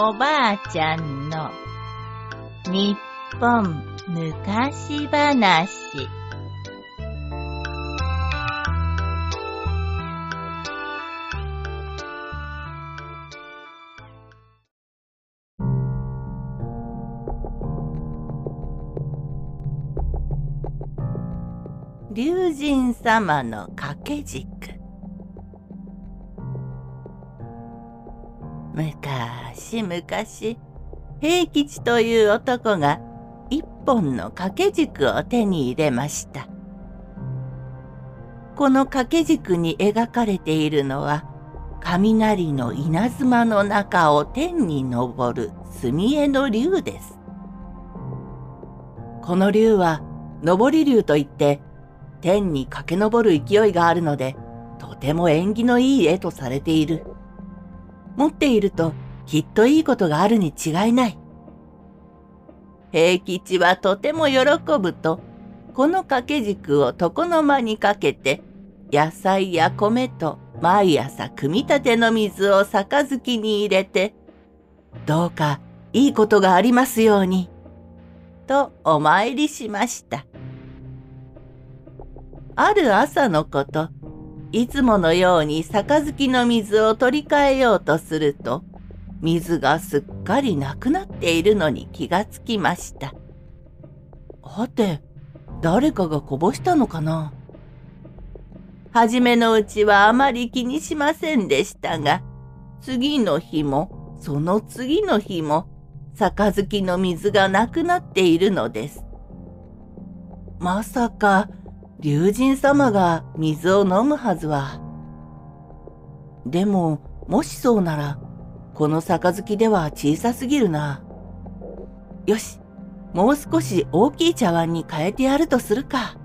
おばあちゃんの日本昔話。龍神様の掛け軸。昔昔平吉という男が一本の掛け軸を手に入れました。この掛け軸に描かれているのは雷の稲妻の中を天に昇る墨絵の竜です。この竜は上り竜といって天に駆け上る勢いがあるのでとても縁起のいい絵とされている。持っているときっといいことがあるに違いない。平吉はとても喜ぶと、この掛け軸を床の間にかけて、野菜や米と毎朝汲み立ての水を杯に入れて、どうかいいことがありますように、とお参りしました。ある朝のこと、いつものように杯の水を取り替えようとすると、水がすっかりなくなっているのに気がつきました。はて、誰かがこぼしたのかな？はじめのうちはあまり気にしませんでしたが、次の日も、その次の日も、杯の水がなくなっているのです。まさか、龍神様が水を飲むはずは。でも、もしそうなら、この杯では小さすぎるな。よし、もう少し大きい茶碗に変えてやるとするか。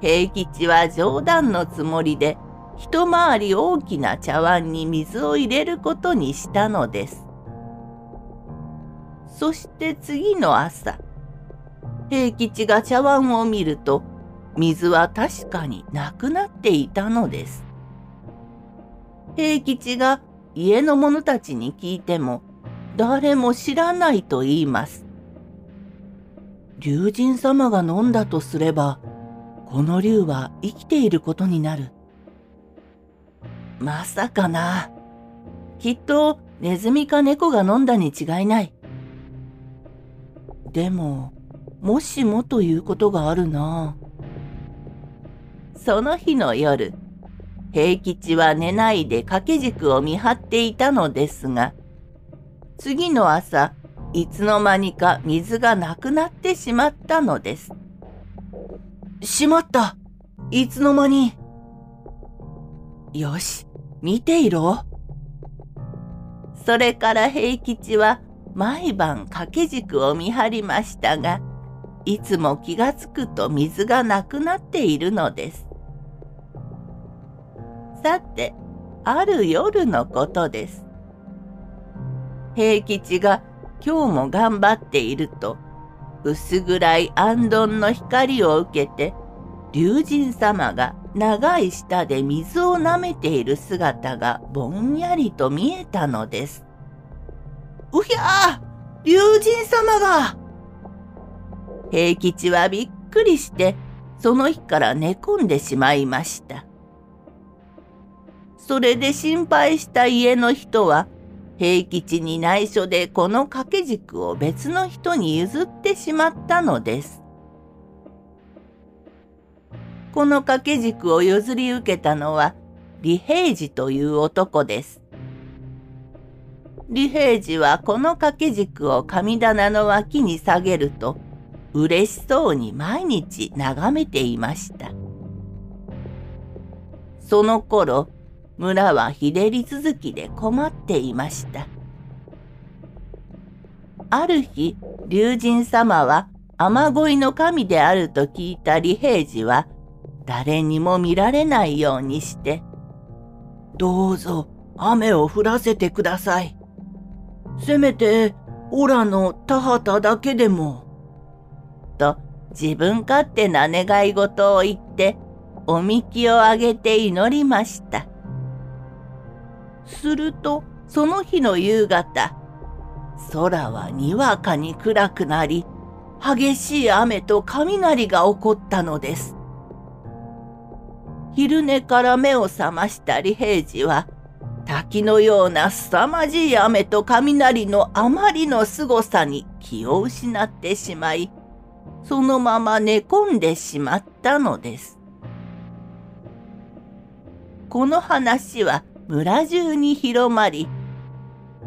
平吉は冗談のつもりで、一回り大きな茶碗に水を入れることにしたのです。そして次の朝、平吉が茶碗を見ると、水は確かになくなっていたのです。平吉が家の者たちに聞いても誰も知らないと言います。龍神様が飲んだとすれば、この竜は生きていることになる。まさかな。きっとネズミか猫が飲んだに違いない。でも、もしもということがあるな。その日の夜、平吉は寝ないで掛け軸を見張っていたのですが、次の朝、いつの間にか水がなくなってしまったのです。しまったいつの間によし、見ていろ。それから平吉は毎晩掛け軸を見張りましたが、いつも気がつくと水がなくなっているのです。さて、ある夜のことです。平吉が今日も頑張っていると、薄暗い安どの光を受けて、龍神様が長い舌で水を舐めている姿がぼんやりと見えたのです。うひゃー龍神様が平吉はびっくりして、その日から寝込んでしまいました。それで心配した家の人は、平吉に内緒でこの掛け軸を別の人に譲ってしまったのです。この掛け軸を譲り受けたのは、李平次という男です。李平次はこの掛け軸を神棚の脇に下げると、嬉しそうに毎日眺めていました。その頃、村は日照り続きで困っていました。ある日、龍神様は雨乞いの神であると聞いた李平次は、誰にも見られないようにして、どうぞ雨を降らせてください。せめて、オラの田畑だけでも。と、自分勝手な願い事を言って、おみきをあげて祈りました。するとその日の夕方空はにわかに暗くなり激しい雨と雷が起こったのです。昼寝から目を覚ました李平次は滝のような凄まじい雨と雷のあまりの凄さに気を失ってしまいそのまま寝込んでしまったのです。この話は村中に広まり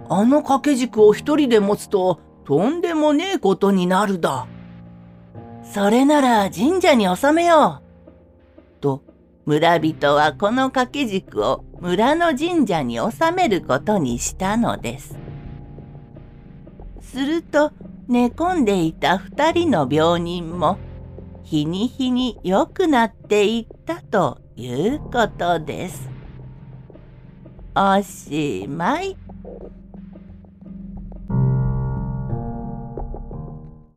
あの掛け軸を一人で持つととんでもねえことになるだ。それなら神社に納めよう。と村人はこの掛け軸を村の神社に納めることにしたのです。すると寝込んでいた二人の病人も日に日に良くなっていったということです。おしまい。